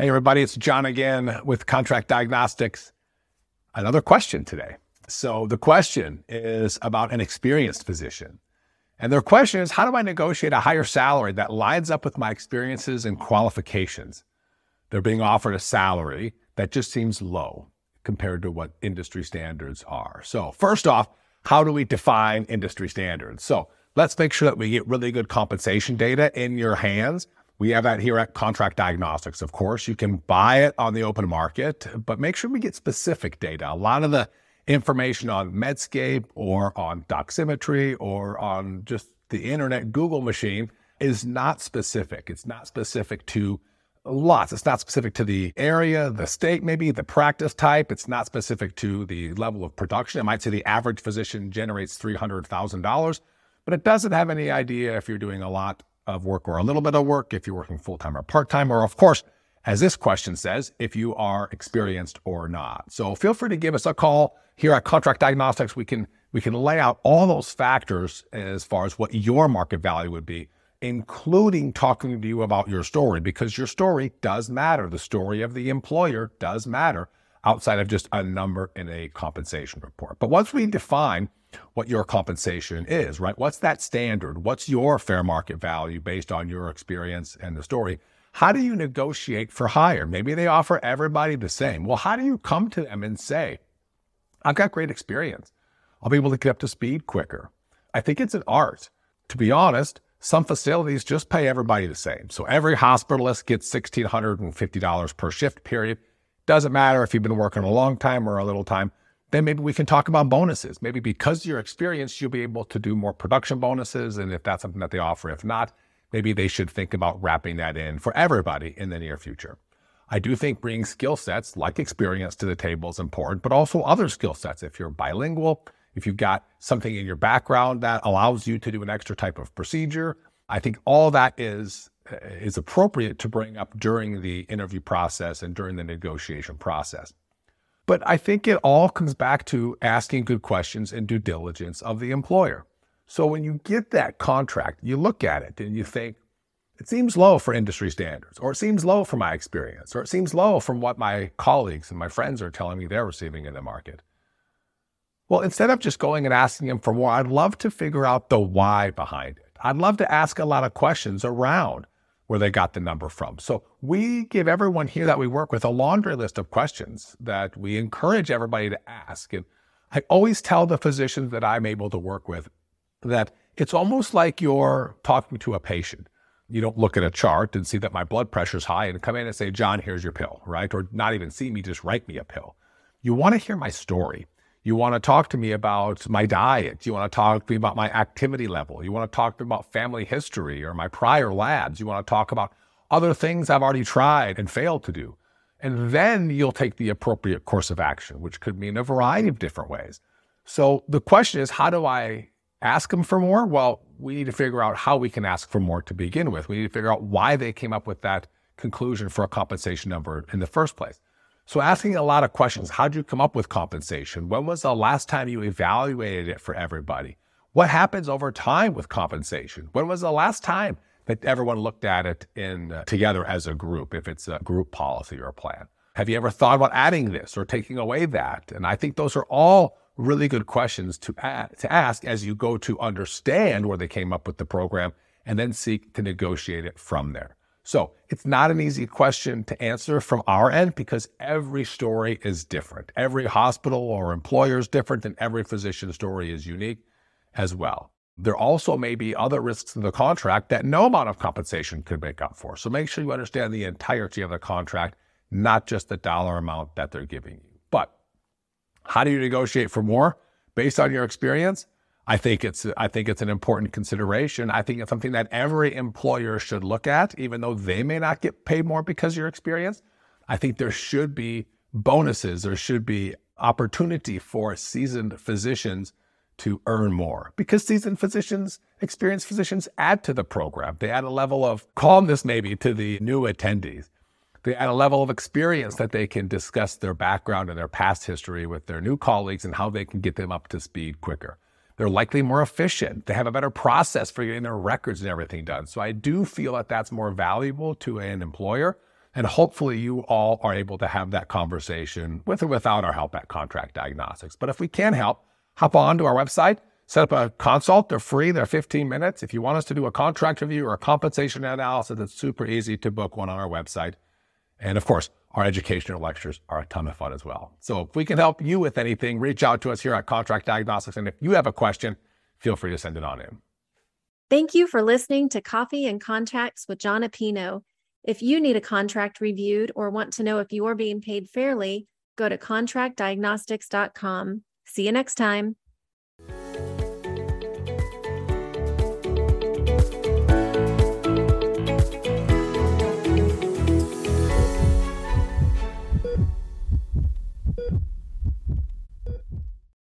Hey, everybody, it's Jon again with Contract Diagnostics. Another question today. So, the question is about an experienced physician. And their question is How do I negotiate a higher salary that lines up with my experiences and qualifications? They're being offered a salary that just seems low compared to what industry standards are. So, first off, how do we define industry standards? So, let's make sure that we get really good compensation data in your hands we have that here at Contract Diagnostics. Of course, you can buy it on the open market, but make sure we get specific data. A lot of the information on Medscape or on Doximity or on just the internet Google machine is not specific. It's not specific to lots. It's not specific to the area, the state, maybe the practice type. It's not specific to the level of production. It might say the average physician generates $300,000, but it doesn't have any idea if you're doing a lot of work or a little bit of work, if you're working full time or part time, or of course, as this question says, if you are experienced or not. So feel free to give us a call here at Contract Diagnostics. We can we can lay out all those factors as far as what your market value would be, including talking to you about your story, because your story does matter. The story of the employer does matter outside of just a number in a compensation report. But once we define what your compensation is, right? What's that standard? What's your fair market value based on your experience and the story? How do you negotiate for higher? Maybe they offer everybody the same. Well, how do you come to them and say, I've got great experience. I'll be able to get up to speed quicker. I think it's an art. To be honest, some facilities just pay everybody the same. So every hospitalist gets $1,650 per shift period. Doesn't matter if you've been working a long time or a little time then maybe we can talk about bonuses. Maybe because you're experienced, you'll be able to do more production bonuses. And if that's something that they offer, if not, maybe they should think about wrapping that in for everybody in the near future. I do think bringing skill sets like experience to the table is important, but also other skill sets. If you're bilingual, if you've got something in your background that allows you to do an extra type of procedure, I think all that is Uh, is appropriate to bring up during the interview process and during the negotiation process. But I think it all comes back to asking good questions and due diligence of the employer. So when you get that contract, you look at it and you think, it seems low for industry standards, or it seems low for my experience, or it seems low from what my colleagues and my friends are telling me they're receiving in the market. Well, instead of just going and asking them for more, I'd love to figure out the why behind it. I'd love to ask a lot of questions around where they got the number from. So we give everyone here that we work with a laundry list of questions that we encourage everybody to ask. And I always tell the physicians that I'm able to work with that it's almost like you're talking to a patient. You don't look at a chart and see that my blood pressure is high and come in and say, Jon, here's your pill, right? Or not even see me, just write me a pill. You want to hear my story. You want to talk to me about my diet. You want to talk to me about my activity level. You want to talk to me about family history or my prior labs. You want to talk about other things I've already tried and failed to do. And then you'll take the appropriate course of action, which could mean a variety of different ways. So the question is, how do I ask them for more? Well, we need to figure out how we can ask for more to begin with. We need to figure out why they came up with that conclusion for a compensation number in the first place. So asking a lot of questions. How'd you come up with compensation? When was the last time you evaluated it for everybody? What happens over time with compensation? When was the last time that everyone looked at it in uh, together as a group, if it's a group policy or a plan? Have you ever thought about adding this or taking away that? And I think those are all really good questions to, add, to ask as you go to understand where they came up with the program and then seek to negotiate it from there. So it's not an easy question to answer from our end because every story is different. Every hospital or employer is different, and every physician story is unique as well. There also may be other risks in the contract that no amount of compensation could make up for. So make sure you understand the entirety of the contract, not just the dollar amount that they're giving you. But how do you negotiate for more based on your experience? I think it's I think it's an important consideration. I think it's something that every employer should look at, even though they may not get paid more because of your experience. I think there should be bonuses. There should be opportunity for seasoned physicians to earn more because seasoned physicians, experienced physicians add to the program. They add a level of calmness maybe to the new attendees. They add a level of experience that they can discuss their background and their past history with their new colleagues and how they can get them up to speed quicker. They're likely more efficient. They have a better process for getting their records and everything done. So I do feel that that's more valuable to an employer. And hopefully you all are able to have that conversation with or without our help at Contract Diagnostics. But if we can help, hop on to our website, set up a consult. They're free. They're 15 minutes. If you want us to do a contract review or a compensation analysis, it's super easy to book one on our website. And of course, our educational lectures are a ton of fun as well. So if we can help you with anything, reach out to us here at Contract Diagnostics. And if you have a question, feel free to send it on in. Thank you for listening to Coffee and Contracts with Jon Appino. If you need a contract reviewed or want to know if you're being paid fairly, go to contractdiagnostics.com. See you next time.